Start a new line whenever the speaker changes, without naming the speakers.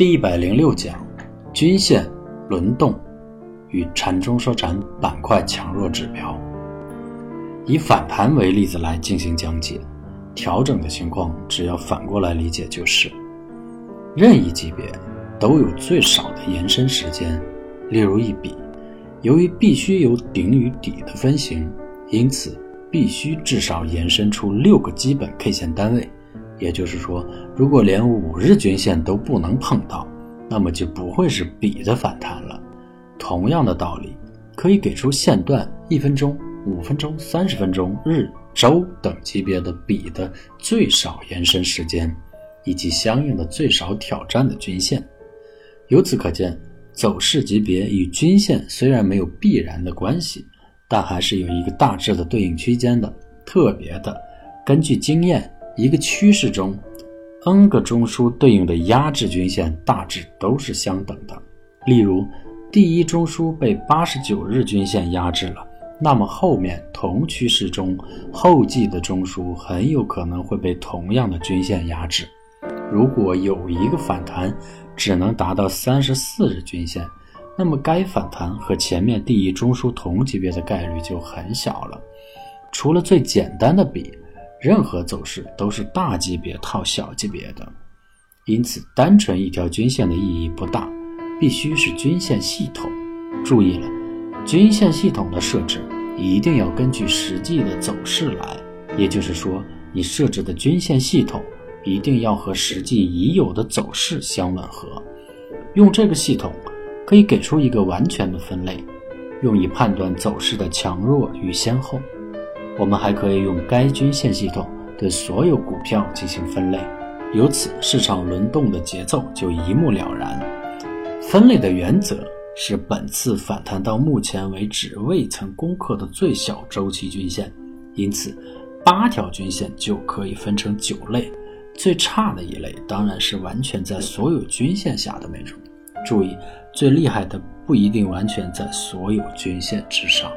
第一百零六讲，均线轮动与缠中说禅板块强弱指标。以反弹为例子来进行讲解，调整的情况只要反过来理解就是：任意级别都有最少的延伸时间。例如一笔，由于必须有顶与底的分型，因此必须至少延伸出六个基本 K 线单位。也就是说，如果连五日均线都不能碰到，那么就不会是笔的反弹了。同样的道理，可以给出线段一分钟、五分钟、三十分钟、日、周等级别的笔的最少延伸时间，以及相应的最少挑战的均线。由此可见，走势级别与均线虽然没有必然的关系，但还是有一个大致的对应区间的。特别的，根据经验。一个趋势中，n 个中枢对应的压制均线大致都是相等的。例如，第一中枢被八十九日均线压制了，那么后面同趋势中后继的中枢很有可能会被同样的均线压制。如果有一个反弹只能达到三十四日均线，那么该反弹和前面第一中枢同级别的概率就很小了。除了最简单的比。任何走势都是大级别套小级别的，因此单纯一条均线的意义不大，必须是均线系统。注意了，均线系统的设置一定要根据实际的走势来，也就是说，你设置的均线系统一定要和实际已有的走势相吻合。用这个系统可以给出一个完全的分类，用以判断走势的强弱与先后。我们还可以用该均线系统对所有股票进行分类，由此市场轮动的节奏就一目了然。分类的原则是本次反弹到目前为止未曾攻克的最小周期均线，因此八条均线就可以分成九类。最差的一类当然是完全在所有均线下的那种。注意，最厉害的不一定完全在所有均线之上。